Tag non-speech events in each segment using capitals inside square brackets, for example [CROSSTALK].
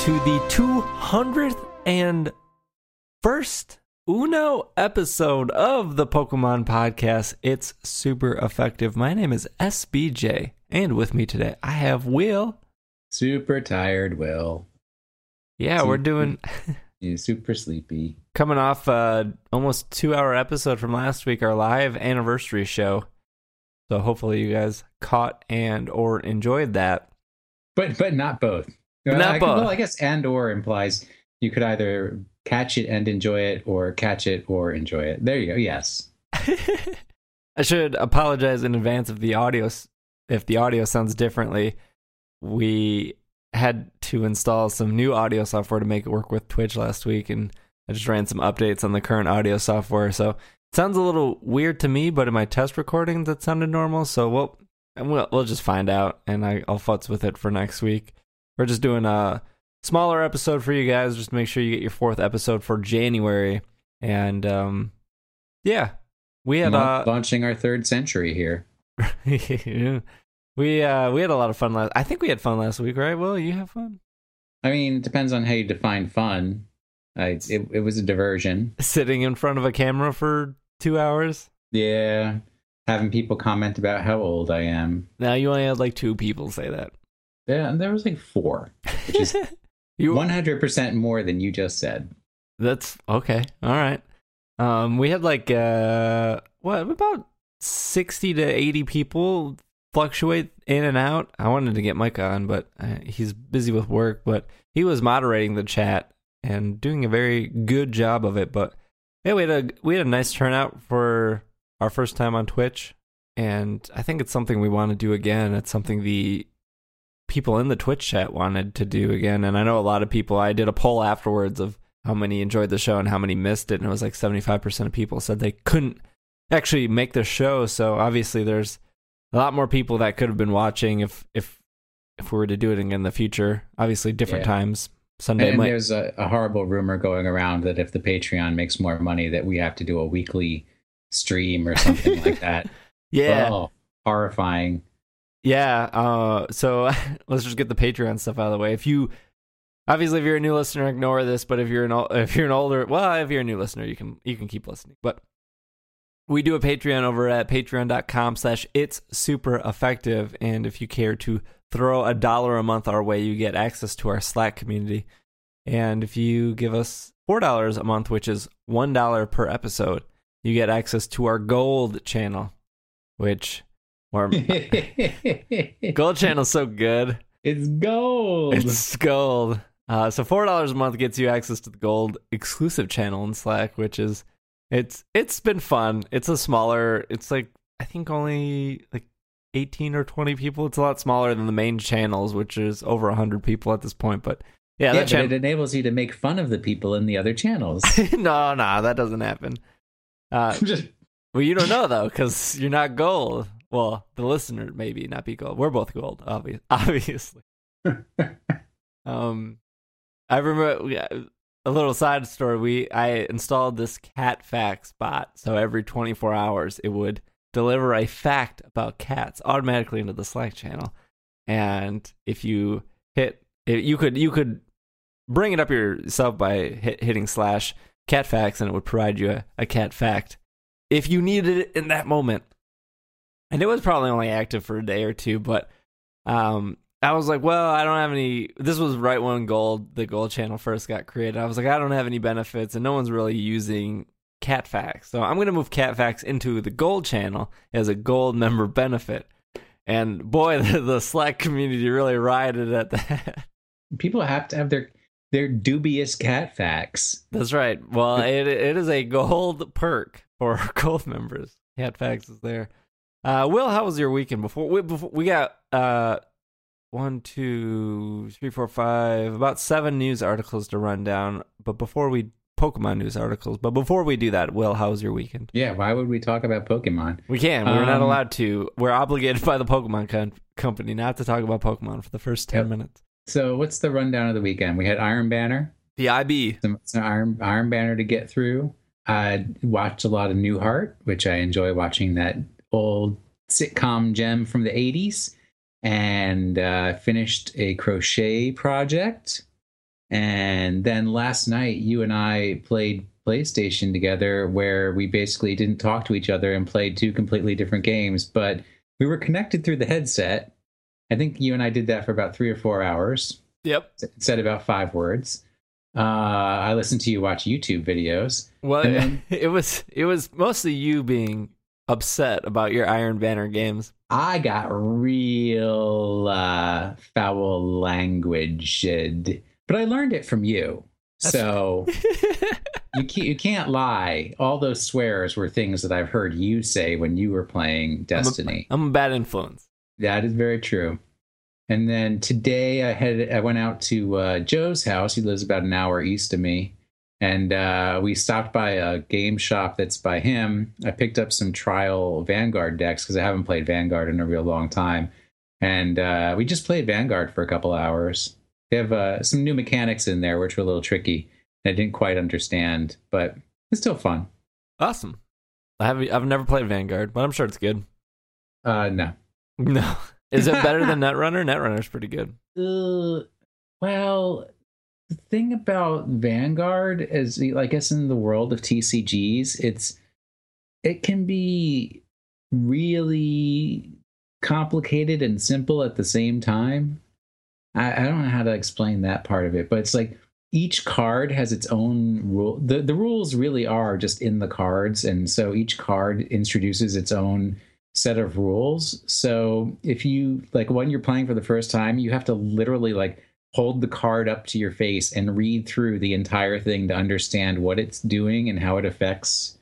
to the 200th and first Uno episode of the Pokemon Podcast. It's super effective. My name is SBJ, and with me today I have Will. Super tired, Will. Yeah, we're doing [LAUGHS] super sleepy. coming off uh almost two hour episode from last week, our live anniversary show. So hopefully you guys caught and or enjoyed that. But but not both. Not I, both. Well, I guess and or implies you could either catch it and enjoy it or catch it or enjoy it. There you go. Yes. [LAUGHS] I should apologize in advance if the audio if the audio sounds differently. We had to install some new audio software to make it work with Twitch last week, and I just ran some updates on the current audio software. So it sounds a little weird to me, but in my test recordings, it sounded normal. So we'll we'll, we'll just find out, and I, I'll futz with it for next week. We're just doing a smaller episode for you guys, just to make sure you get your fourth episode for January, and um, yeah, we had uh, launching our third century here. [LAUGHS] we uh we had a lot of fun last. I think we had fun last week, right? Will you have fun I mean, it depends on how you define fun. I, it, it was a diversion. sitting in front of a camera for two hours? Yeah. Having people comment about how old I am. Now you only had like two people say that. Yeah, and there was like four, which is [LAUGHS] you 100% more than you just said. That's okay. All right. Um, we had like uh, what about sixty to eighty people fluctuate in and out. I wanted to get Mike on, but uh, he's busy with work. But he was moderating the chat and doing a very good job of it. But yeah, we had a we had a nice turnout for our first time on Twitch, and I think it's something we want to do again. It's something the people in the Twitch chat wanted to do again, and I know a lot of people. I did a poll afterwards of how many enjoyed the show and how many missed it, and it was like seventy five percent of people said they couldn't actually make the show. So obviously, there's a lot more people that could have been watching if if if we were to do it again in the future. Obviously, different Yeah. times. Sunday And might. there's a, a horrible rumor going around that if the Patreon makes more money, that we have to do a weekly stream or something like [LAUGHS] that. Yeah, Oh, horrifying. Yeah. Uh, so [LAUGHS] let's just get the Patreon stuff out of the way. If you, obviously, if you're a new listener, ignore this. But if you're an [LAUGHS] if you're an older, well, if you're a new listener, you can you can keep listening. But we do a Patreon over at Patreon.com/slash It's Super Effective, and if you care to throw a dollar a month our way, you get access to our Slack community. And if you give us four dollars a month, which is one dollar per episode, you get access to our Gold channel, which. Or [LAUGHS] Gold channel's so good. It's gold. It's gold. Uh, so four dollars a month gets you access to the gold exclusive channel in Slack, which is it's it's been fun. It's a smaller. It's like I think only like eighteen or twenty people. It's a lot smaller than the main channels, which is over hundred people at this point. But yeah, yeah, that but channel. it enables you to make fun of the people in the other channels. [LAUGHS] no, no, that doesn't happen. Uh, [LAUGHS] well, you don't know though, because you're not gold. Well, the listener maybe not be gold. We're both gold, obvi- [LAUGHS] obviously. Um, I remember a little side story. We I installed this cat facts bot, so every 24 hours it would deliver a fact about cats automatically into the Slack channel. And if you hit, it, you could you could bring it up yourself by hit, hitting slash cat facts, and it would provide you a, a cat fact if you needed it in that moment. And it was probably only active for a day or two, but um, I was like, well, I don't have any. This was right when Gold, the Gold channel first got created. I was like, I don't have any benefits, and no one's really using Cat Facts. So I'm going to move Cat Facts into the Gold channel as a Gold member benefit. And boy, [LAUGHS] the, the Slack community really rioted at that. people have to have their their dubious cat facts. That's right. Well, it it is a gold perk for [LAUGHS] gold members. Cat Facts is there. Uh, Will, how was your weekend? Before we before we got uh one, two, three, four, five, about seven news articles to run down. But before we Pokemon news articles, but before we do that, Will, how was your weekend? Yeah, why would we talk about Pokemon? We can. We're not Um, allowed to. We're obligated by the Pokemon con- company not to talk about Pokemon for the first ten Yep. minutes. So, what's the rundown of the weekend? We had Iron Banner, The IB. some, some Iron Iron Banner to get through. I watched a lot of Newhart, which I enjoy watching that old sitcom gem from the '80s. and uh, finished a crochet project. And then last night, you and I played PlayStation together, where we basically didn't talk to each other and played two completely different games, but we were connected through the headset. I think you and I did that for about three or four hours. Yep. Said about five words. Uh, I listened to you watch YouTube videos. Well, then- [LAUGHS] it was it was mostly you being upset about your Iron Banner games. I got real uh, foul language, but I learned it from you. So [LAUGHS] you can't, you can't lie. All those swears were things that I've heard you say when you were playing Destiny. I'm a bad influence. That is very true. And then today I had I went out to uh, Joe's house. He lives about an hour east of me, and uh, we stopped by a game shop that's by him. I picked up some trial Vanguard decks because I haven't played Vanguard in a real long time, and uh, we just played Vanguard for a couple hours. They have uh, some new mechanics in there which were a little tricky. I didn't quite understand, but it's still fun. Awesome. I have I've never played Vanguard, but I'm sure it's good. Uh, no, [LAUGHS] No. Is it better than [LAUGHS] Netrunner? Netrunner's pretty good. Uh, well, the thing about Vanguard is, I guess, in the world of TCGs, it's it can be really complicated and simple at the same time. I, I don't know how to explain that part of it, but it's like each card has its own rule. The the rules really are just in the cards, and so each card introduces its own set of rules. So if you like when you're playing for the first time, you have to literally like hold the card up to your face and read through the entire thing to understand what it's doing and how it affects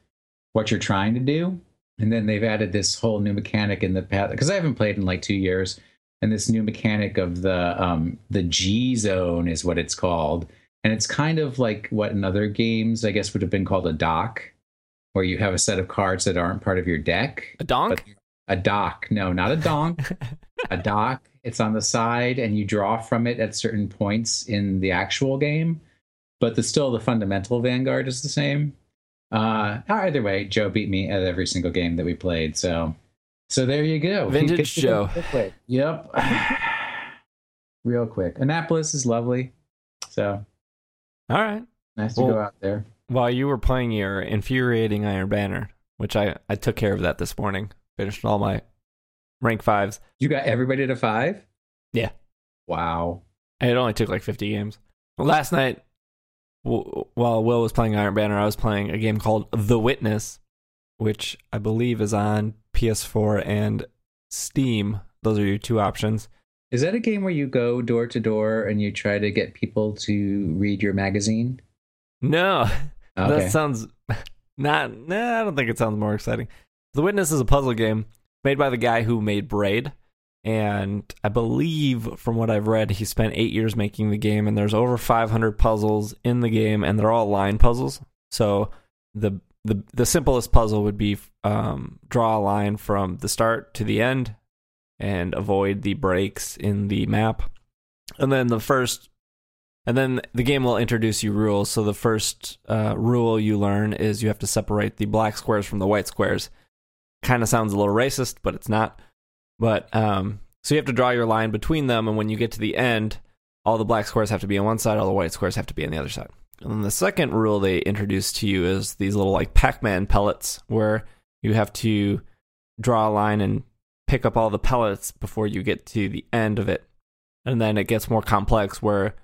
what you're trying to do. And then they've added this whole new mechanic in the path because I haven't played in like two years. And this new mechanic of the um, the G zone is what it's called, and it's kind of like what in other games I guess would have been called a dock, where you have a set of cards that aren't part of your deck. A donk? A dock. No, not a donk. [LAUGHS] a dock. It's on the side, and you draw from it at certain points in the actual game. But the still the fundamental Vanguard is the same. Uh, either way, Joe beat me at every single game that we played. So, so there you go. Vintage He- Joe. Yep. [SIGHS] Real quick. Annapolis is lovely. So All right. nice to Well- go out there. While you were playing your infuriating Iron Banner, which I, I took care of that this morning, finished all my rank fives. You got everybody to five. Yeah. Wow. It only took like 50 games. Last night, w- while Will was playing Iron Banner, I was playing a game called The Witness, which I believe is on PS4 and Steam. Those are your two options. Is that a game where you go door to door and you try to get people to read your magazine? No, [LAUGHS] Okay. that sounds [LAUGHS] not. Nah, I don't think it sounds more exciting. The Witness is a puzzle game made by the guy who made Braid, and I believe from what I've read, he spent eight years making the game, and there's over 500 puzzles in the game, and they're all line puzzles. So the the the simplest puzzle would be um, draw a line from the start to the end, and avoid the breaks in the map. And then the first and then the game will introduce you rules. So the first uh, rule you learn is you have to separate the black squares from the white squares. Kind of sounds a little racist, but it's not. But um, so you have to draw your line between them, and when you get to the end, all the black squares have to be on one side, all the white squares have to be on the other side. And then the second rule they introduce to you is these little like Pac-Man pellets, where you have to draw a line and pick up all the pellets before you get to the end of it. And then it gets more complex where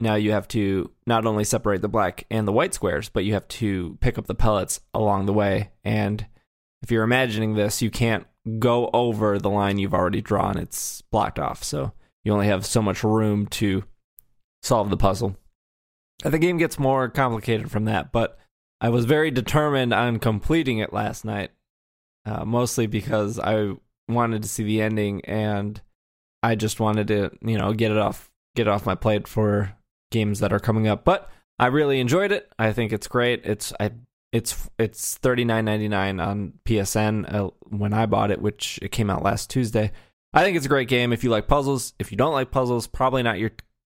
now you have to not only separate the black and the white squares, but you have to pick up the pellets along the way. And if you're imagining this, you can't go over the line you've already drawn. It's blocked off. So you only have so much room to solve the puzzle. The game gets more complicated from that, but I was very determined on completing it last night, uh, mostly because I wanted to see the ending and I just wanted to, you know, get it off get it off my plate for games that are coming up. But I really enjoyed it. I think it's great. It's I it's it's thirty nine ninety nine on PSN uh, when I bought it, which it came out last Tuesday. I think it's a great game if you like puzzles. If you don't like puzzles, probably not your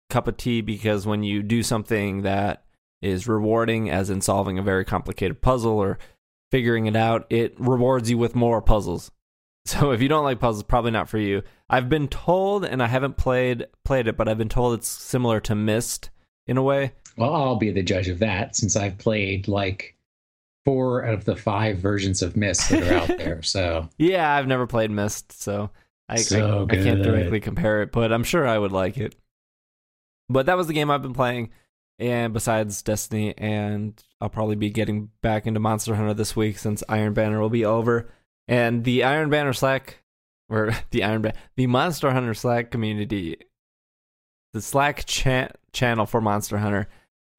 cup of tea because when you do something that is rewarding, as in solving a very complicated puzzle or figuring it out, it rewards you with more puzzles. [LAUGHS] So if you don't like puzzles, probably not for you. I've been told, and I haven't played played it, but I've been told it's similar to Myst in a way. Well, I'll be the judge of that since I've played like four out of the five versions of Myst that are out there. So [LAUGHS] Yeah, I've never played Myst, so I, So I, I can't directly compare it, but I'm sure I would like it. But that was the game I've been playing, and besides Destiny, and I'll probably be getting back into Monster Hunter this week since Iron Banner will be over, and the Iron Banner Slack, or [LAUGHS] the Iron Banner, the Monster Hunter Slack community, the Slack cha- channel for Monster Hunter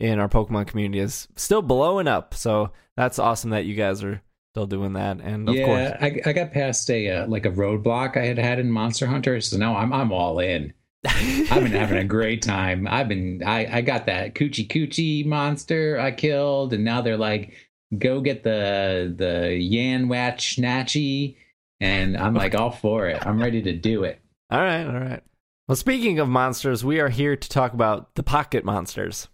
in our Pokemon community is still blowing up. So that's awesome that you guys are still doing that, and of course. yeah, I, I got past a uh, like a roadblock I had had in Monster Hunter, so now I'm I'm all in. [LAUGHS] I've been having a great time. I've been I I got that coochie coochie monster I killed, and now they're like, go get the the Yan Watch Snatchy, and I'm like all for it. I'm ready to do it. All right, all right. Well, speaking of monsters, we are here to talk about the pocket monsters,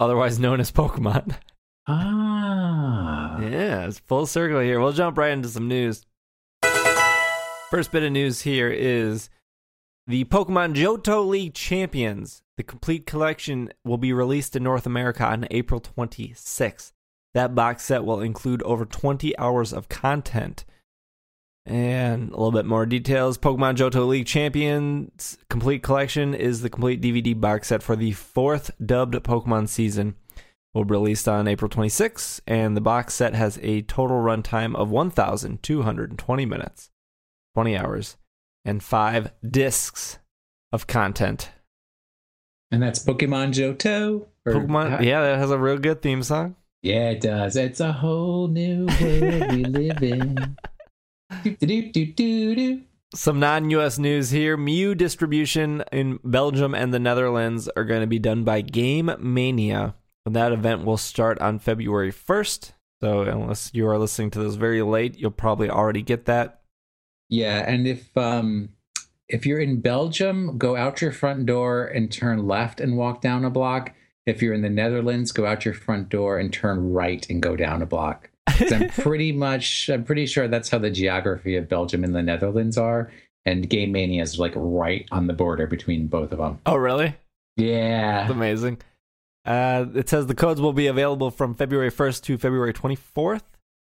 otherwise known as Pokemon. [LAUGHS] Ah, yeah, it's full circle here. We'll jump right into some news. First bit of news here is the Pokemon Johto League Champions. The complete collection will be released in North America on April 26th. That box set will include over 20 hours of content. And a little bit more details. Pokemon Johto League Champions Complete Collection is the complete DVD box set for the fourth dubbed Pokemon season. Will be released on April 26th, and the box set has a total runtime of 1,220 minutes, 20 hours, and five discs of content. and that's Pokemon Johto. Or- Pokemon, yeah, that has a real good theme song. yeah, it does. It's a whole new world we live in. [LAUGHS] Some non US news here. Mew distribution in Belgium and the Netherlands are going to be done by Game Mania. And that event will start on February 1st. So, unless you are listening to this very late, you'll probably already get that. Yeah, and if um if you're in Belgium, go out your front door and turn left and walk down a block. If you're in the Netherlands, go out your front door and turn right and go down a block. I'm [LAUGHS] pretty much I'm pretty sure that's how the geography of Belgium and the Netherlands are. And Game Mania is like right on the border between both of them. oh, really? That's Yeah. amazing. Uh, it says the codes will be available from February 1st to February 24th.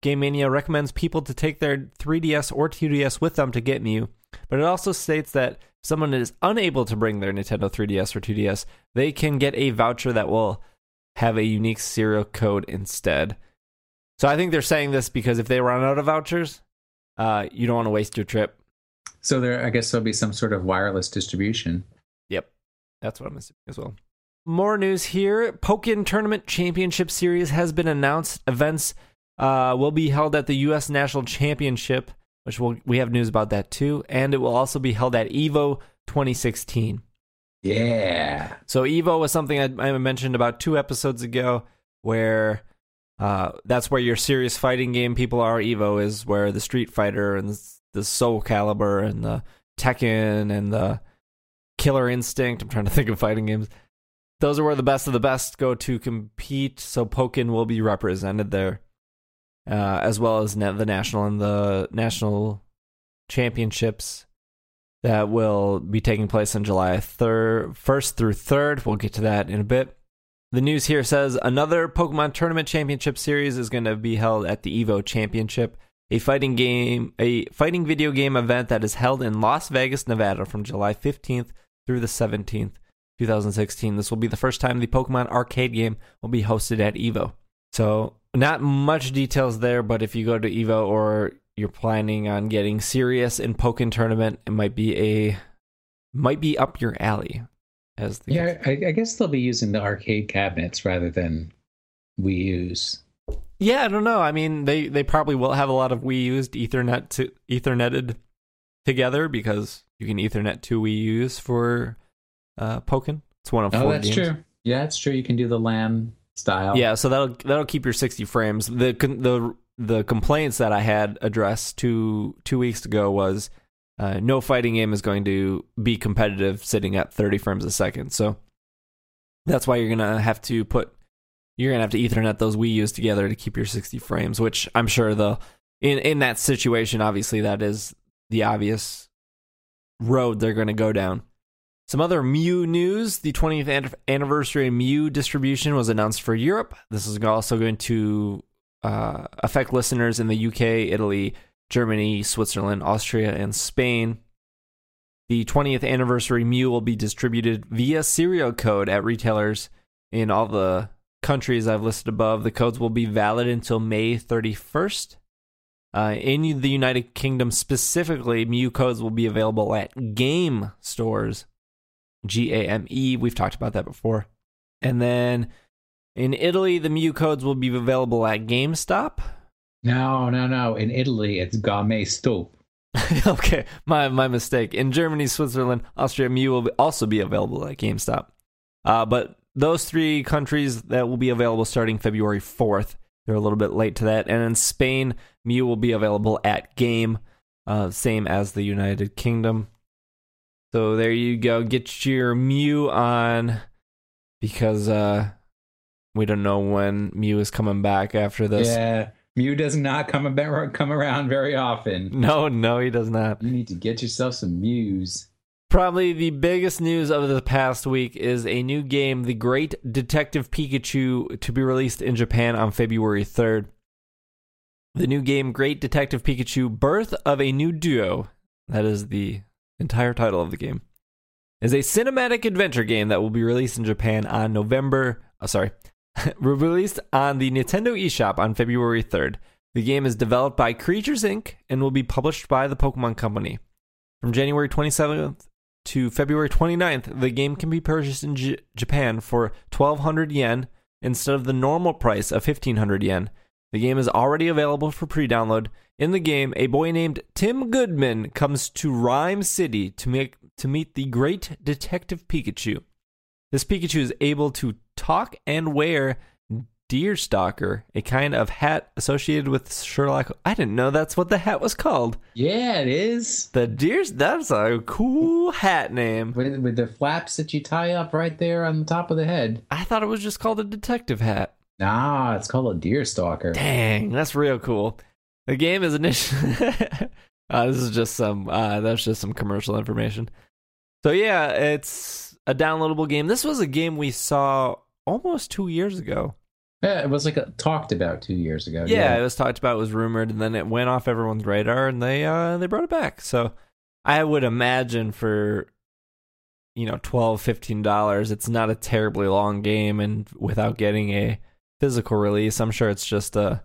Game Mania recommends people to take their 3DS or 2DS with them to get Mew, but it also states that if someone is unable to bring their Nintendo 3DS or 2DS, they can get a voucher that will have a unique serial code instead. So I think they're saying this because if they run out of vouchers, uh, you don't want to waste your trip. So there I guess there'll be some sort of wireless distribution. Yep. That's what I'm assuming as well. More news here. Pokken Tournament Championship Series has been announced. Events uh, will be held at the U.S. National Championship, which we'll, we have news about that too. And it will also be held at EVO 2016. Yeah. So EVO was something I, I mentioned about two episodes ago, where uh, that's where your serious fighting game people are. EVO is where the Street Fighter and the, Soul Calibur and the Tekken and the Killer Instinct. I'm trying to think of fighting games. Those are where the best of the best go to compete. So Pokken will be represented there, uh, as well as the national and the national championships that will be taking place on July 3rd, 1st through 3rd. We'll get to that in a bit. The news here says another Pokken Tournament Championship series is going to be held at the Evo Championship, a fighting game, a fighting video game event that is held in Las Vegas, Nevada from July 15th through the 17th, 2016. This will be the first time the Pokemon arcade game will be hosted at Evo. So, not much details there, but if you go to Evo or you're planning on getting serious in Pokemon tournament, it might be a might be up your alley. As the Yeah, I, I guess they'll be using the arcade cabinets rather than Wii U's. yeah, I don't know. I mean, they they probably will have a lot of Wii used Ethernet to Etherneted together because you can Ethernet two Wii U's for uh, Pokken. It's one of Oh, four that's games. true. Yeah, that's true. You can do the LAN style. Yeah, so that'll that'll keep your 60 frames. The the the complaints that I had addressed two two weeks ago was uh, no fighting game is going to be competitive sitting at 30 frames a second. So that's why you're gonna have to put you're gonna have to Ethernet those Wii U's together to keep your 60 frames. Which I'm sure the in in that situation, obviously that is the obvious road they're going to go down. Some other Mew news. The 20th anniversary Mew distribution was announced for Europe. This is also going to uh, affect listeners in the UK, Italy, Germany, Switzerland, Austria, and Spain. The 20th anniversary Mew will be distributed via serial code at retailers in all the countries I've listed above. The codes will be valid until May 31st. Uh, in the United Kingdom specifically, Mew codes will be available at game stores. G A M E. We've talked about that before. And then in Italy, the Mew codes will be available at GameStop. No, no, no. In Italy, it's Game Stop. [LAUGHS] okay, my my mistake. In Germany, Switzerland, Austria, Mew will also be available at GameStop. Uh, but those three countries that will be available starting February 4th. They're a little bit late to that. And in Spain, Mew will be available at Game, uh, same as the United Kingdom. So there you go. Get your Mew on because uh, we don't know when Mew is coming back after this. Yeah, Mew does not come about, come around very often. No, no, he does not. You need to get yourself some Mews. Probably the biggest news of the past week is a new game, The Great Detective Pikachu, to be released in Japan on February 3rd. The new game, Great Detective Pikachu Birth of a New Duo, that is the entire title of the game, is a cinematic adventure game that will be released in Japan on November. Oh, sorry. [LAUGHS] released on the Nintendo eShop on February 3rd. The game is developed by Creatures Inc. and will be published by the Pokemon Company. From January 27th to February 29th, the game can be purchased in J- Japan for 1200 yen instead of the normal price of 1500 yen. The game is already available for pre download. In the game, a boy named Tim Goodman comes to Rhyme City to, make, to meet the great detective Pikachu. This Pikachu is able to talk and wear Deerstalker, a kind of hat associated with Sherlock. I didn't know that's what the hat was called. Yeah, it is. The deers. That's a cool hat name. With, with the flaps that you tie up right there on the top of the head. I thought it was just called a detective hat. Nah, it's called a deer stalker. Dang, that's real cool. The game is initially. [LAUGHS] uh, this is just some. Uh, that's just some commercial information. So yeah, it's a downloadable game. This was a game we saw almost two years ago. Yeah, it was like a, talked about two years ago. Yeah, it was talked about, it was rumored, and then it went off everyone's radar, and they uh they brought it back. So I would imagine for you know 12 15 dollars it's not a terribly long game and without getting a physical release i'm sure it's just a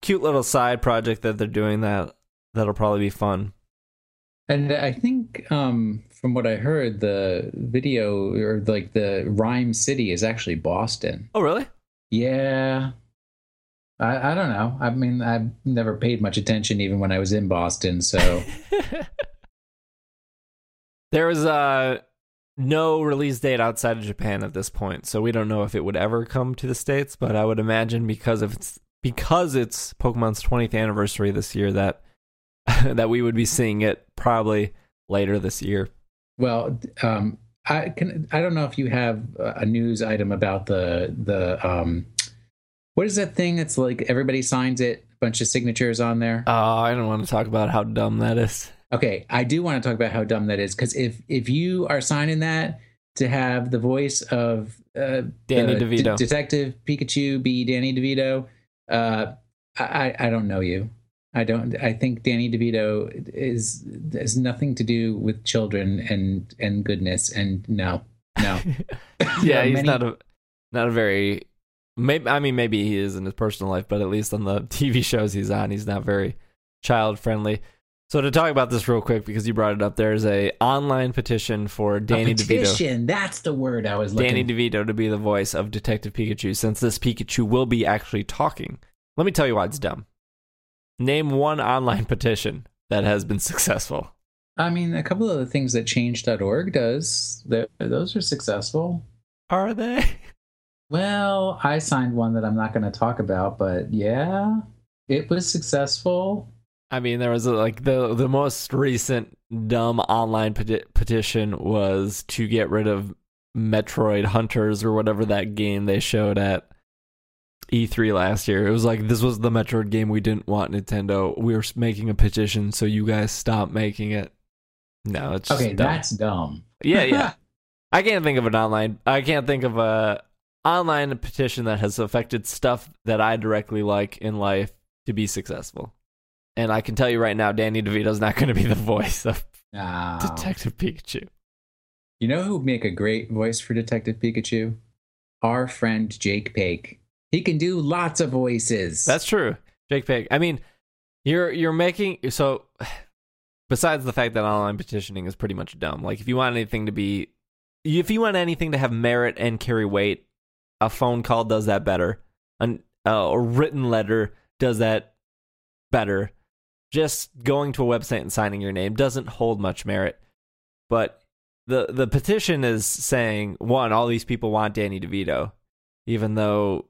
cute little side project that they're doing that that'll probably be fun And I think um, from what I heard, the video or like the Rhyme City is actually Boston. oh really Yeah. I, I don't know. I mean, I've never paid much attention even when I was in Boston. So [LAUGHS] there was uh no release date outside of Japan at this point, so we don't know if it would ever come to the states. But I would imagine because of it's because it's Pokemon's 20th anniversary this year that [LAUGHS] that we would be seeing it probably later this year. Well, um, I can. I don't know if you have a news item about the the um, what is that thing? It's like everybody signs it, a bunch of signatures on there. Oh, I don't want to talk about how dumb that is. Okay, I do want to talk about how dumb that is because if if you are signing that to have the voice of uh, Danny DeVito. D- Detective Pikachu be Danny DeVito, uh, I I don't know you. I don't. I think Danny DeVito is has nothing to do with children and and goodness. And no, no. [LAUGHS] yeah, he's many- not a not a very. Maybe I mean maybe he is in his personal life, but at least on the [LAUGHS] TV shows he's on, he's not very child friendly. So to talk about this real quick, because you brought it up, there's a online petition for Danny a DeVito. petition. That's the word I was looking. Danny DeVito to be the voice of Detective Pikachu, since this Pikachu will be actually talking. Let me tell you why it's dumb. Name one online petition that has been successful. I mean, a couple of the things that Change.org does, that those are successful. Are they? [LAUGHS] Well, I signed one that I'm not going to talk about, but yeah, it was successful. I mean, there was a, like the the most recent dumb online peti- petition was to get rid of Metroid Hunters or whatever that game they showed at E3 last year. It was like this was the Metroid game we didn't want Nintendo. We were making a petition so you guys stop making it. No, it's Okay, dumb. that's dumb. yeah, yeah. [LAUGHS] I can't think of an online. I can't think of a online petition that has affected stuff that I directly like in life to be successful. And I can tell you right now, Danny DeVito's not going to be the [LAUGHS] voice of. Detective Pikachu. You know who would make a great voice for Detective Pikachu? Our friend Jake Pake. He can do lots of voices. That's true, Jake Pig. I mean, you're you're making so. Besides the fact that online petitioning is pretty much dumb. Like if you want anything to be, if you want anything to have merit and carry weight, a phone call does that better. An, uh, a written letter does that better. Just going to a website and signing your name doesn't hold much merit. But the the petition is saying one, all these people want Danny DeVito, even though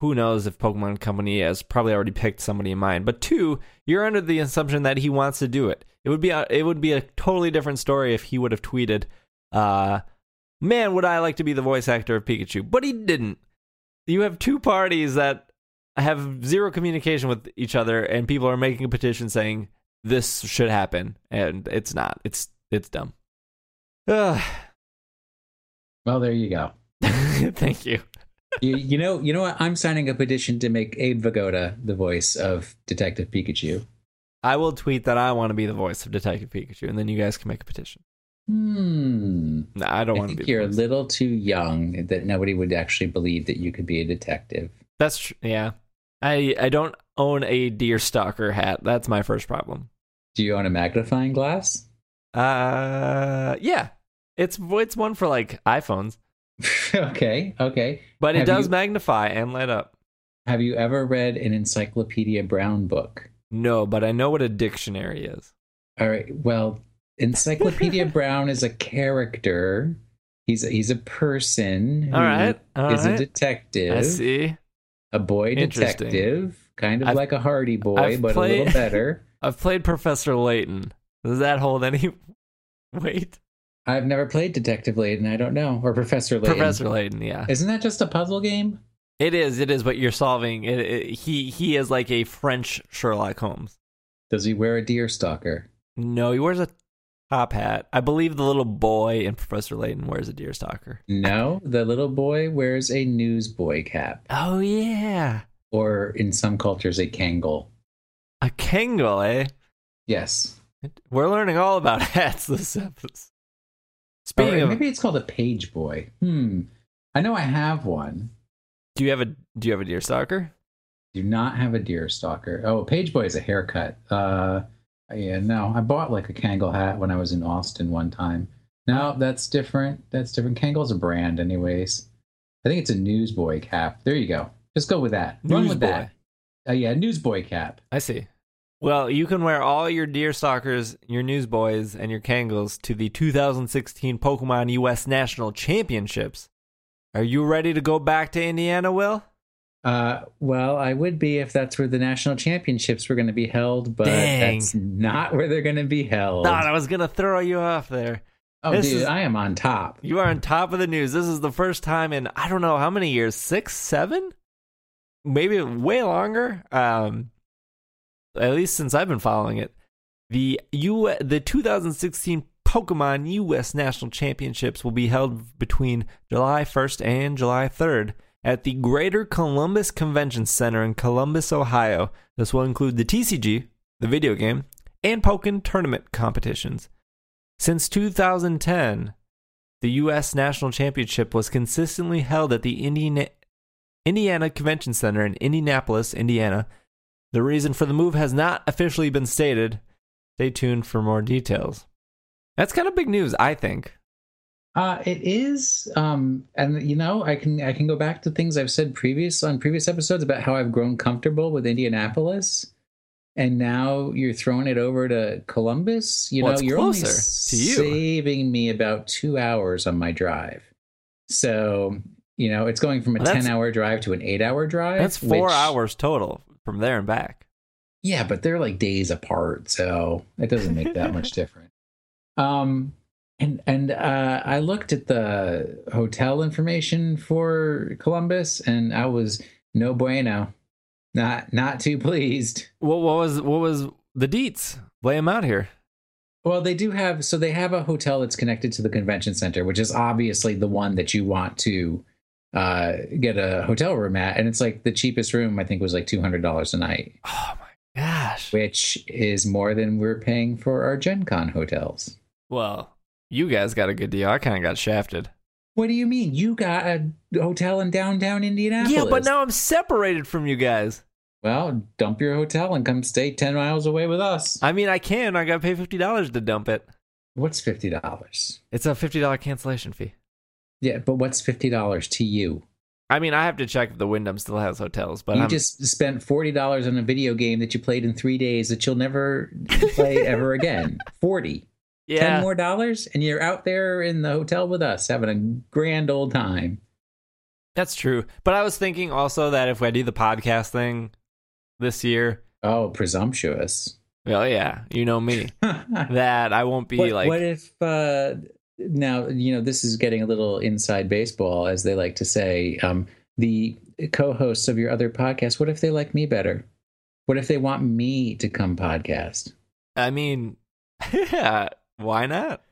who knows if Pokemon Company has probably already picked somebody in mind. But two, you're under the assumption that he wants to do it. It would be a, it would be a totally different story if he would have tweeted, uh, "Man, would I like to be the voice actor of Pikachu?" But he didn't. You have two parties that have zero communication with each other, and people are making a petition saying this should happen, and it's not. It's it's dumb. Ugh. [SIGHS] well, there you go. [LAUGHS] Thank you. You, you know, you know what? I'm signing a petition to make Abe Vigoda the voice of Detective Pikachu. I will tweet that I want to be the voice of Detective Pikachu, and then you guys can make a petition. Hmm. No, I don't I want to think be. you're a little too young that nobody would actually believe that you could be a detective. That's true. yeah. I I don't own a deer stalker hat. That's my first problem. Do you own a magnifying glass? Uh, yeah. It's it's one for like iPhones, [LAUGHS] okay, okay. but it Have does you- magnify and light up. Have you ever read an Encyclopedia Brown book? No, but I know what a dictionary is. All right. Well, Encyclopedia [LAUGHS] Brown is a character. He's a, he's a person. Who All right, all is a detective. I see. A boy detective, kind of I've- like a Hardy Boy, I've but a little better. [LAUGHS] I've played Professor Layton. Does that hold any weight? I've never played Detective Layton. I don't know, or Professor Layton. Professor Layton, yeah. Isn't that just a puzzle game? It is, it is, but you're solving it, it- he he is like a French Sherlock Holmes. Does he wear a deer stalker? No, he wears a top hat. I believe the little boy in Professor Layton wears a deer stalker. No, the little boy wears a newsboy cap, Oh yeah. or in some cultures, a Kangol. A Kangol, eh? Yes. We're learning all about [LAUGHS] hats this episode. Speaking Or of maybe it's called a page boy. Hmm. I know I have one. do you have a do you have a deer stalker? Do not have a deer stalker. Oh, page boy is a haircut. Uh, yeah, no, I bought like a Kangol hat when I was in Austin one time. No, that's different. That's different. Kangol's a brand, anyways. I think it's a newsboy cap. There you go. Just go with that. Run with Newsboy. that. Uh, yeah, newsboy cap. I see. Well, you can wear all your deer stalkers, your newsboys, and your Kangles to the 2016 Pokemon US National Championships. Are you ready to go back to Indiana, Will? Uh, well, I would be if that's where the national championships were going to be held, but Dang. that's not where they're going to be held. Thought I was gonna throw you off there. oh, this dude, is- I am on top. You are on top of the news. This is the first time in I don't know how many years, six, seven, maybe way longer. Um, at least since I've been following it, the U the 2016 Pokemon U.S. National Championships will be held between July 1st and July 3rd at the Greater Columbus Convention Center in Columbus, Ohio. This will include the TCG, the video game, and Pokemon tournament competitions. Since 2010, the U.S. National Championship was consistently held at the Indiana, Indiana Convention Center in Indianapolis, Indiana. The reason for the move has not officially been stated. Stay tuned for more details. That's kind of big news, I think. Uh, it is, um, and you know, I can I can go back to things I've said previous on previous episodes about how I've grown comfortable with Indianapolis, and now you're throwing it over to Columbus. You Well, know, you're only to you. saving me about two hours on my drive. So you know, it's going from a Well, ten hour drive to an eight hour drive. That's four which- hours total from there and back. Yeah, but they're like days apart, so it doesn't make that much [LAUGHS] difference. Um, and and uh, I looked at the hotel information for Columbus, and I was no bueno. Not not too pleased. What, what was what was the deets? Lay them out here. Well, they do have so they have a hotel that's connected to the convention center, which is obviously the one that you want to uh, get a hotel room at, and it's like the cheapest room I think was like two hundred dollars a night, Oh my gosh. which is more than we're paying for our Gen Con hotels. Well, you guys got a good deal. I kind of got shafted. What do you mean? You got a hotel in downtown Indianapolis? Yeah, but now I'm separated from you guys. Well, dump your hotel and come stay 10 miles away with us. I mean, I can. I got to pay fifty dollars to dump it. What's $50? It's a fifty dollar cancellation fee. Yeah, but what's $50 to you? I mean, I have to check if the Wyndham still has hotels, but you I'm, just spent $40 on a video game that you played in three days that you'll never play [LAUGHS] ever again. 40 yeah. 10 more dollars, and you're out there in the hotel with us having a grand old time. That's true. But I was thinking also that if I do the podcast thing this year, Oh, presumptuous. well, yeah, you know me, [LAUGHS] that I won't be like. what if, uh, now, you know, this is getting a little inside baseball, as they like to say. Um, the co hosts of your other podcast, what if they like me better? What if they want me to come podcast? I mean, yeah, why not?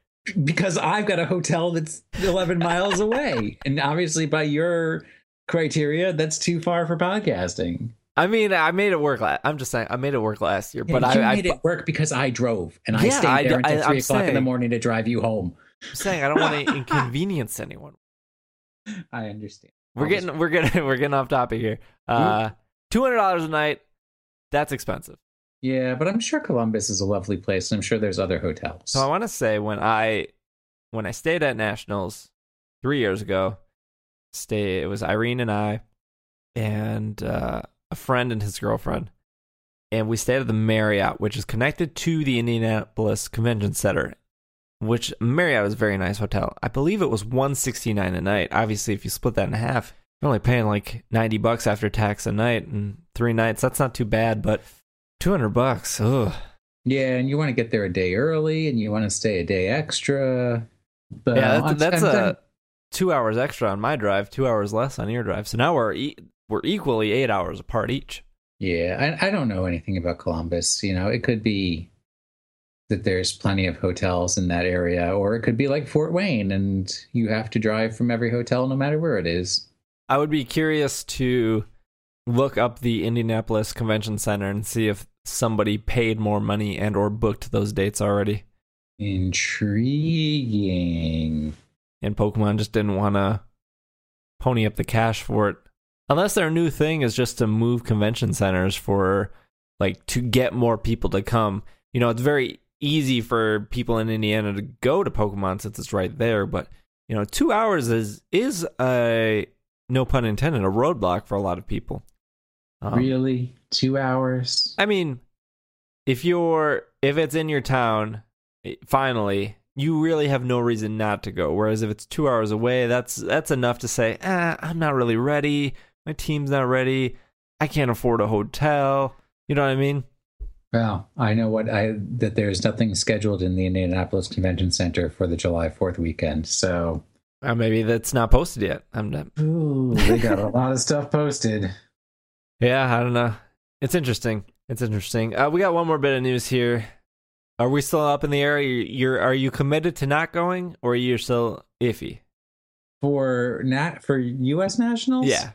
because I've got a hotel that's 11 miles away. [LAUGHS] And obviously, by your criteria, that's too far for podcasting. I mean, I made it work. La- I'm just saying, I made it work last year, Yeah, but you I, I, made it work because I drove and I Yeah, stayed I there d- until I- 3 I'm o'clock in the morning to drive you home. I'm saying I don't want to [LAUGHS] inconvenience anyone. I understand. We're I'll just- getting, we're getting, [LAUGHS] we're getting off topic here. Uh, two hundred dollars a night. That's expensive. Yeah, but I'm sure Columbus is a lovely place. And I'm sure there's other hotels. So I want to say when I when I stayed at Nationals three years ago, stay it was Irene and I and uh, a friend and his girlfriend, and we stayed at the Marriott, which is connected to the Indianapolis Convention Center. Which Marriott is a very nice hotel. I believe it was one sixty nine a night. Obviously, if you split that in half, you're only paying like ninety bucks after tax a night, and three nights. That's not too bad, but two hundred bucks. Ugh. yeah, and you want to get there a day early and you want to stay a day extra. But yeah, that's, that's a done- two hours extra on my drive, two hours less on your drive. So now we're e- we're equally eight hours apart each. Yeah, I, I don't know anything about Columbus. You know, it could be that there's plenty of hotels in that area, or it could be like Fort Wayne and you have to drive from every hotel no matter where it is. I would be curious to look up the Indianapolis Convention Center and see if somebody paid more money and or booked those dates already. Intriguing. And Pokemon just didn't want to pony up the cash for it. Unless their new thing is just to move convention centers for like to get more people to come. You know, it's very easy for people in Indiana to go to Pokemon since it's right there, but you know, 2 hours is is a no pun intended a roadblock for a lot of people. Um, really? Two hours? I mean, if you're if it's in your town, eh, finally, you really have no reason not to go. Whereas if it's two hours away, that's that's enough to say, ah, I'm not really ready. My team's not ready. I can't afford a hotel. You know what I mean? Well, I know what I that there's nothing scheduled in the Indianapolis Convention Center for the July 4th weekend. So, Or maybe that's not posted yet. I'm not. ooh, they got a lot of stuff posted. Yeah, I don't know. It's interesting. It's interesting. Uh, we got one more bit of news here. Are we still up in the air? You're, you're are you committed to not going, or are you still iffy? For nat for US Nationals? Yeah.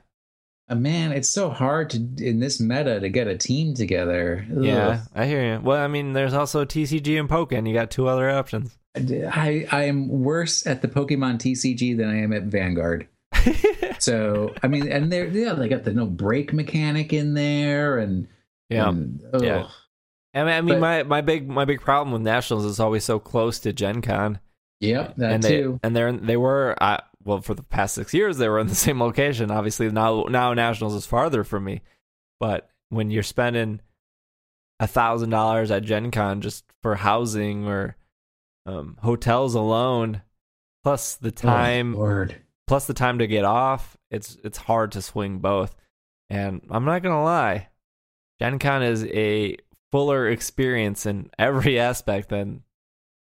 Uh, man, it's so hard to in this meta to get a team together. Ugh. Yeah, I hear you. Well, I mean, there's also TCG and Pokken. You got two other options. I I am worse at the Pokemon TCG than I am at Vanguard. [LAUGHS] So I mean, and they're yeah, they got the no break mechanic in there, and yeah. and. Yeah. I mean, I mean But- my, my big my big problem with nationals is always so close to Gen Con, yep, that and they too. and they're they were uh, well for the past six years they were in the [LAUGHS] same location. Obviously now now nationals is farther from me, but when you're spending a thousand dollars at Gen Con just for housing or um, hotels alone, plus the time Oh, plus the time to get off, it's it's hard to swing both. And I'm not gonna lie, Gen Con is a fuller experience in every [LAUGHS] aspect than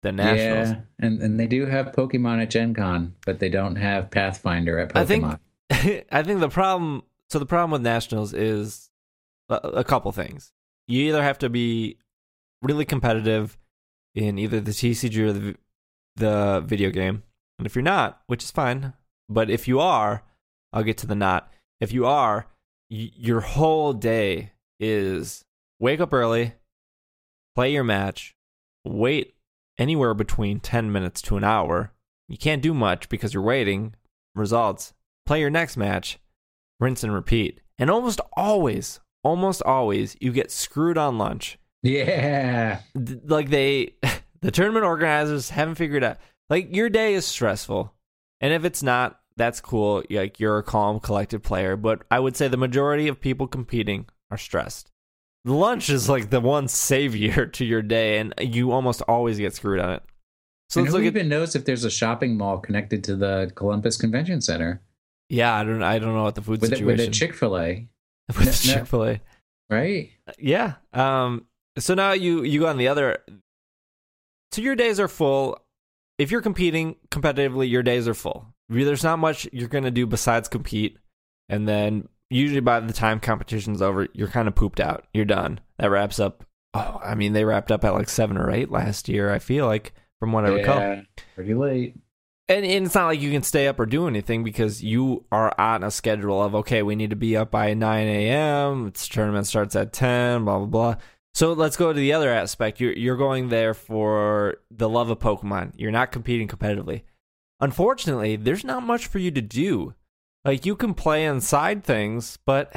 than nationals. Yeah, and and they do have Pokemon at Gen Con, but they don't have Pathfinder at Pokemon. I think- [LAUGHS] I think the problem so the problem with nationals is a, a couple things. You either have to be really competitive in either the TCG or the the video game, and if you're not, which is fine, but if you are, I'll get to the not. If you are, y- your whole day is wake up early, play your match, wait anywhere between 10 minutes to an hour. You can't do much because you're waiting. Results. Play your next match, rinse and repeat. And almost always, almost always, you get screwed on lunch. Yeah. Like they, [LAUGHS] the tournament organizers haven't figured out. Like your day is stressful. And if it's not, that's cool. Like you're a calm, collected player. But I would say the majority of people competing are stressed. Lunch is like the one savior to your day, and you almost always get screwed on it. So let's who look at even knows if there's a shopping mall connected to the Columbus Convention Center yeah. I don't I don't know what the food with a, with a Chick Fil [LAUGHS] A, with No. Chick Fil A. right? Yeah. Um. So now you you go on the other. So your days are full. If you're competing competitively, your days are full. There's not much you're gonna do besides compete, and then usually by the time competition's over, you're kind of pooped out. You're done. That wraps up. Oh, I mean, they wrapped up at like seven or eight last year. I feel like from what I recall. Yeah, pretty late. And, and it's not like you can stay up or do anything because you are on a schedule of okay, we need to be up by nine a.m. This tournament starts at ten. Blah blah blah. So let's go to the other aspect. You're you're going there for the love of Pokemon. You're not competing competitively. Unfortunately, there's not much for you to do. Like you can play on side things, but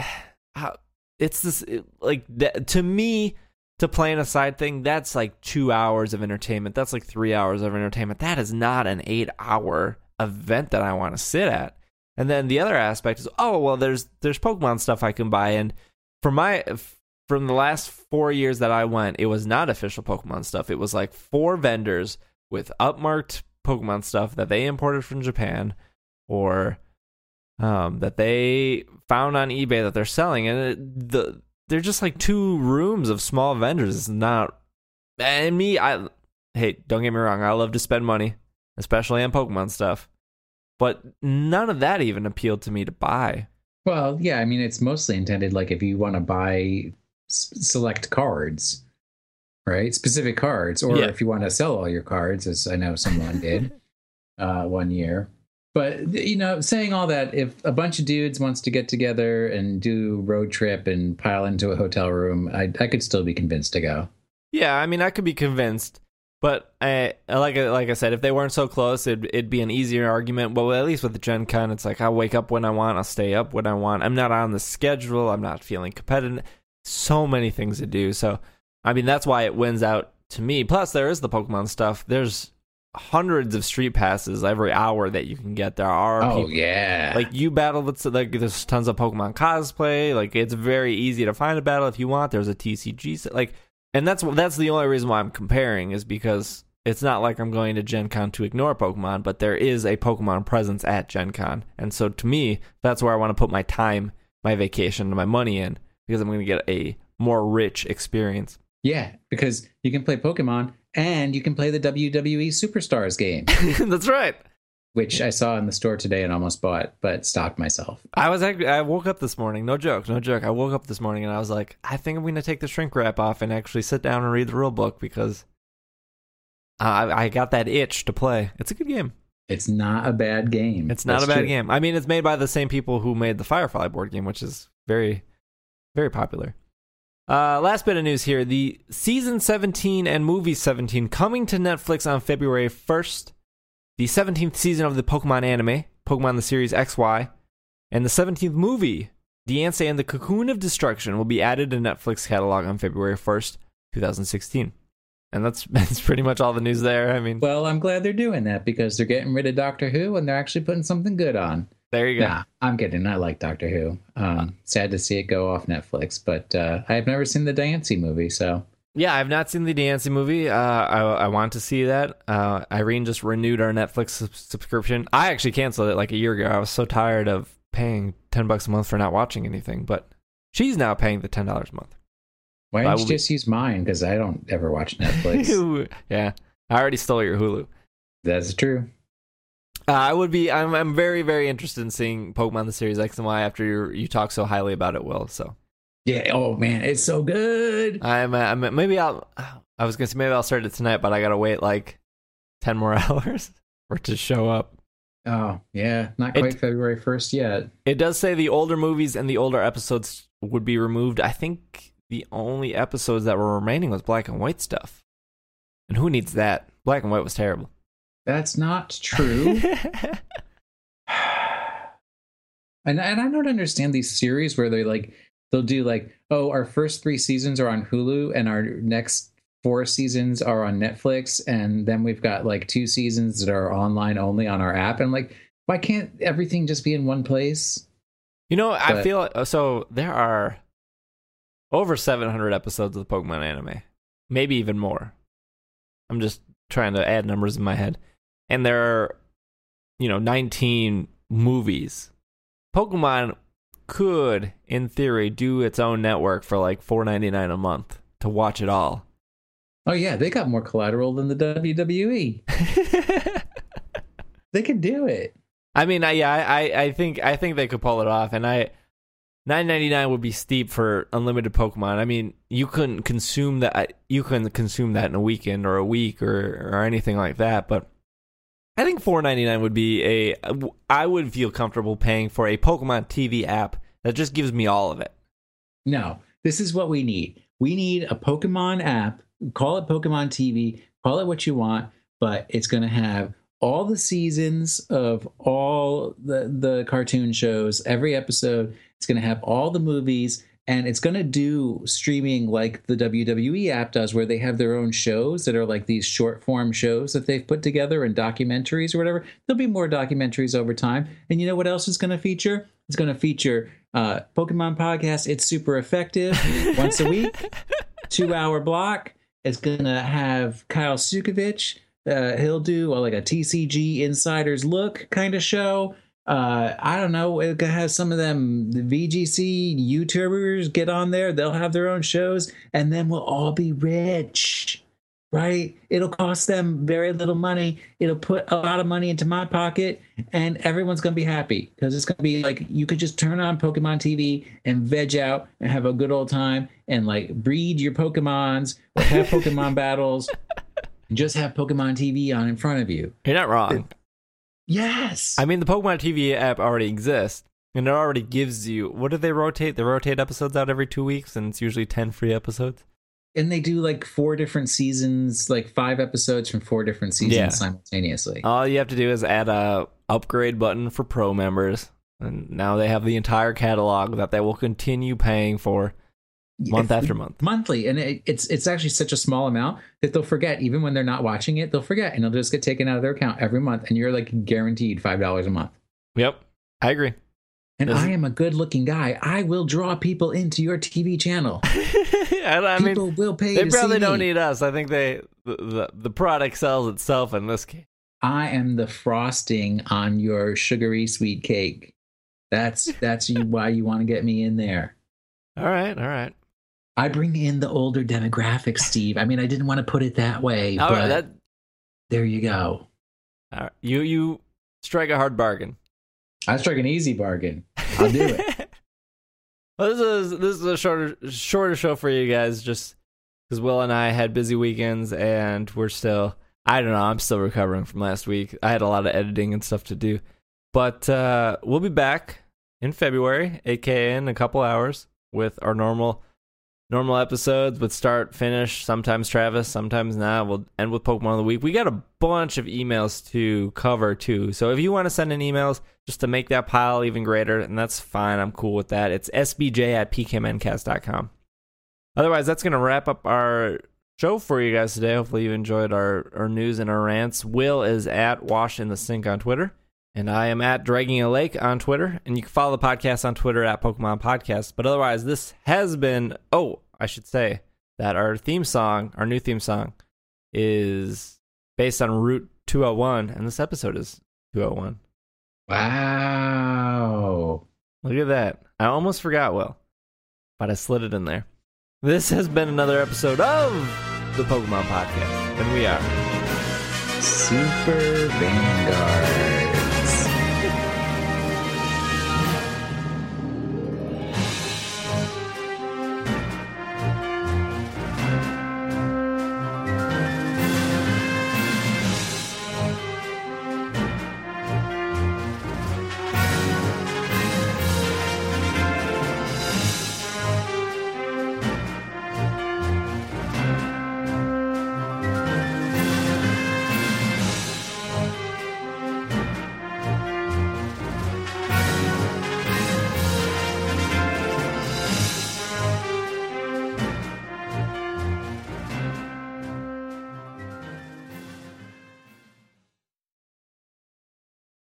[SIGHS] it's this like to me to play in a side thing, that's like two hours of entertainment. That's like three hours of entertainment. That is not an eight hour event that I want to sit at. And then the other aspect is, oh well, there's there's Pokemon stuff I can buy, and for my from the last four years that I went, it was not official Pokemon stuff. It was like four vendors with upmarked Pokemon stuff that they imported from Japan, or um, that they found on eBay that they're selling, and it, the they're just like two rooms of small vendors. It's not, and me, I hey, don't get me wrong, I love to spend money, especially on Pokemon stuff, but none of that even appealed to me to buy. Well, yeah, I mean, it's mostly intended like if you want to buy s- select cards, right? Specific cards, or Yeah. if you want to sell all your cards, as I know someone did [LAUGHS] uh, one year. But you know, saying all that, if a bunch of dudes wants to get together and do road trip and pile into a hotel room, I I could still be convinced to go. Yeah, I mean, I could be convinced, but I like like I said, if they weren't so close, it'd it'd be an easier argument. Well, at least with the Gen Con, it's like I'll wake up when I want, I'll stay up when I want. I'm not on the schedule. I'm not feeling competitive. So many things to do. So, I mean, that's why it wins out to me. Plus, there is the Pokemon stuff. There's hundreds of street passes every hour that you can get. There are Oh people yeah, like you battle with like there's tons of Pokemon cosplay. Like it's very easy to find a battle if you want. There's a TCG like, and that's that's the only reason why I'm comparing is because it's not like I'm going to Gen Con to ignore Pokemon, but there is a Pokemon presence at Gen Con, and so to me that's where I want to put my time, my vacation, and my money in because I'm going to get a more rich experience. yeah, because you can play Pokemon and you can play the WWE Superstars game, [LAUGHS] that's right. which I saw in the store today and almost bought, but stopped myself. I was actually I woke up this morning, no joke, no joke. I woke up this morning and I was like, I think I'm going to take the shrink wrap off and actually sit down and read the rule book because I I got that itch to play. It's a good game. It's not a bad game. It's not That's a bad true. game. I mean, it's made by the same people who made the Firefly board game, which is very very popular. Uh, last bit of news here: the season 17 and movie 17 coming to Netflix on February 1st. The 17th season of the Pokemon anime, Pokemon the Series XY, and the 17th movie, Diancie and the Cocoon of Destruction, will be added to Netflix catalog on February 1st, 2016. And that's [LAUGHS] that's pretty much all the news there. I mean, Well, I'm glad they're doing that because they're getting rid of Doctor Who and they're actually putting something good on. There you go. Nah, I'm kidding. I like Doctor Who. Um, sad to see it go off Netflix, but uh, I've never seen the Diancie movie, so Yeah, I've not seen the Diancie movie. Uh, I I want to see that. Uh, Irene just renewed our Netflix sub- subscription. I actually canceled it like a year ago. I was so tired of paying ten bucks a month for not watching anything. But she's now paying the ten dollars a month. why don't you be- just use mine? Because I don't ever watch [LAUGHS] Netflix. [LAUGHS] yeah, I already stole your Hulu. That's true. Uh, I would be. I'm. I'm very, very interested in seeing Pokemon the series X and Y after you you talk so highly about it, Will. So Yeah. Oh man, it's so good. I'm. uh, I'm. Maybe I'll. I was gonna say maybe I'll start it tonight, but I gotta wait like ten more [LAUGHS] hours for it to show up. Oh yeah, not It- quite February first yet. It does say the older movies and the older episodes would be removed. I think the only episodes that were remaining was black and white stuff. And who needs that? Black and white was terrible. That's not true. [LAUGHS] [SIGHS] and and I don't understand these series where they like they'll do like oh our first three seasons are on Hulu and our next four seasons are on Netflix and then we've got like two seasons that are online only on our app and like why can't everything just be in one place? you know, I But- feel uh, so there are over 700 episodes of the Pokemon anime. Maybe even more. I'm just trying to add numbers in my head. And there are you know 19 movies. Pokemon could in theory do its own network for like 4.99 a month to watch it all. Oh yeah, they got more collateral than the WWE. [LAUGHS] They could do it. I mean, I, yeah, I, I- I think I think they could pull it off, and I nine ninety nine would be steep for unlimited Pokemon. I mean, you couldn't consume that. You couldn't consume that in a weekend or a week or or anything like that. But I think four ninety nine would be a. I would feel comfortable paying for a Pokemon TV app that just gives me all of it. No, this is what we need. We need a Pokemon app. Call it Pokemon TV. Call it what you want, but it's going to have all the seasons of all the the cartoon shows, every episode. It's going to have all the movies, and it's going to do streaming like the WWE app does, where they have their own shows that are like these short form shows that they've put together and documentaries or whatever. There'll be more documentaries over time. And you know what else is going to feature? It's going to feature uh, Pokemon podcast. It's super effective [LAUGHS] once a week, two hour block. It's going to have Kyle Sucevich. Uh, he'll do uh, like a TCG Insiders Look kind of show. Uh, I don't know. It has some of them the VGC YouTubers get on there. They'll have their own shows, and then we'll all be rich, right? It'll cost them very little money. It'll put a lot of money into my pocket, and everyone's gonna be happy because it's gonna be like you could just turn on Pokemon TV and veg out and have a good old time and like breed your Pokemons or have Pokemon [LAUGHS] battles. And just have Pokemon TV on in front of you. You're not wrong. Yes. I mean, the Pokemon TV app already exists, and it already gives you. What do they rotate? They rotate episodes out every two weeks, and it's usually ten free episodes. and they do like four different seasons, like five episodes from four different seasons Yeah. simultaneously. All you have to do is add a upgrade button for pro members, and now they have the entire catalog that they will continue paying for month after month. monthly and it, it's it's actually such a small amount that they'll forget even when they're not watching it they'll forget and it'll just get taken out of their account every month and you're like guaranteed five dollars a month Yep, I agree. and i am a good looking guy i will draw people into your tv channel [LAUGHS] I, I people mean, will pay they probably don't me. need us. I think they the, the the product sells itself in this case. i am the frosting on your sugary sweet cake that's that's you, why you want to get me in there All right, all right, i bring in the older demographic steve i mean i didn't want to put it that way all but right. That there you go right. you you strike a hard bargain. i strike an easy bargain [LAUGHS] I'll do it. well, this is this is a shorter shorter show for you guys, just because Will and I had busy weekends, and we're still. I don't know. I'm still recovering from last week. I had a lot of editing and stuff to do, but uh, we'll be back in February, aka in a couple hours, with our normal normal episodes with start finish. Sometimes Travis, sometimes not. We'll end with Pokemon of the week. We got a bunch of emails to cover too. So if you want to send in emails just to make that pile even greater, and that's fine. I'm cool with that. It's sbj at pkmncast.com. Otherwise, that's going to wrap up our show for you guys today. Hopefully, you enjoyed our, our news and our rants. Will is at Wash in the Sink on Twitter. And I am at Dragging a Lake on Twitter. And you can follow the podcast on Twitter at Pokemon Podcast. But otherwise, this has been. Oh, I should say that our theme song, our new theme song, is based on Route 201. And this episode is 201. Wow. Look at that. I almost forgot, Will, but I slid it in there. This has been another episode of the Pokemon Podcast. And we are. Super Vanguard.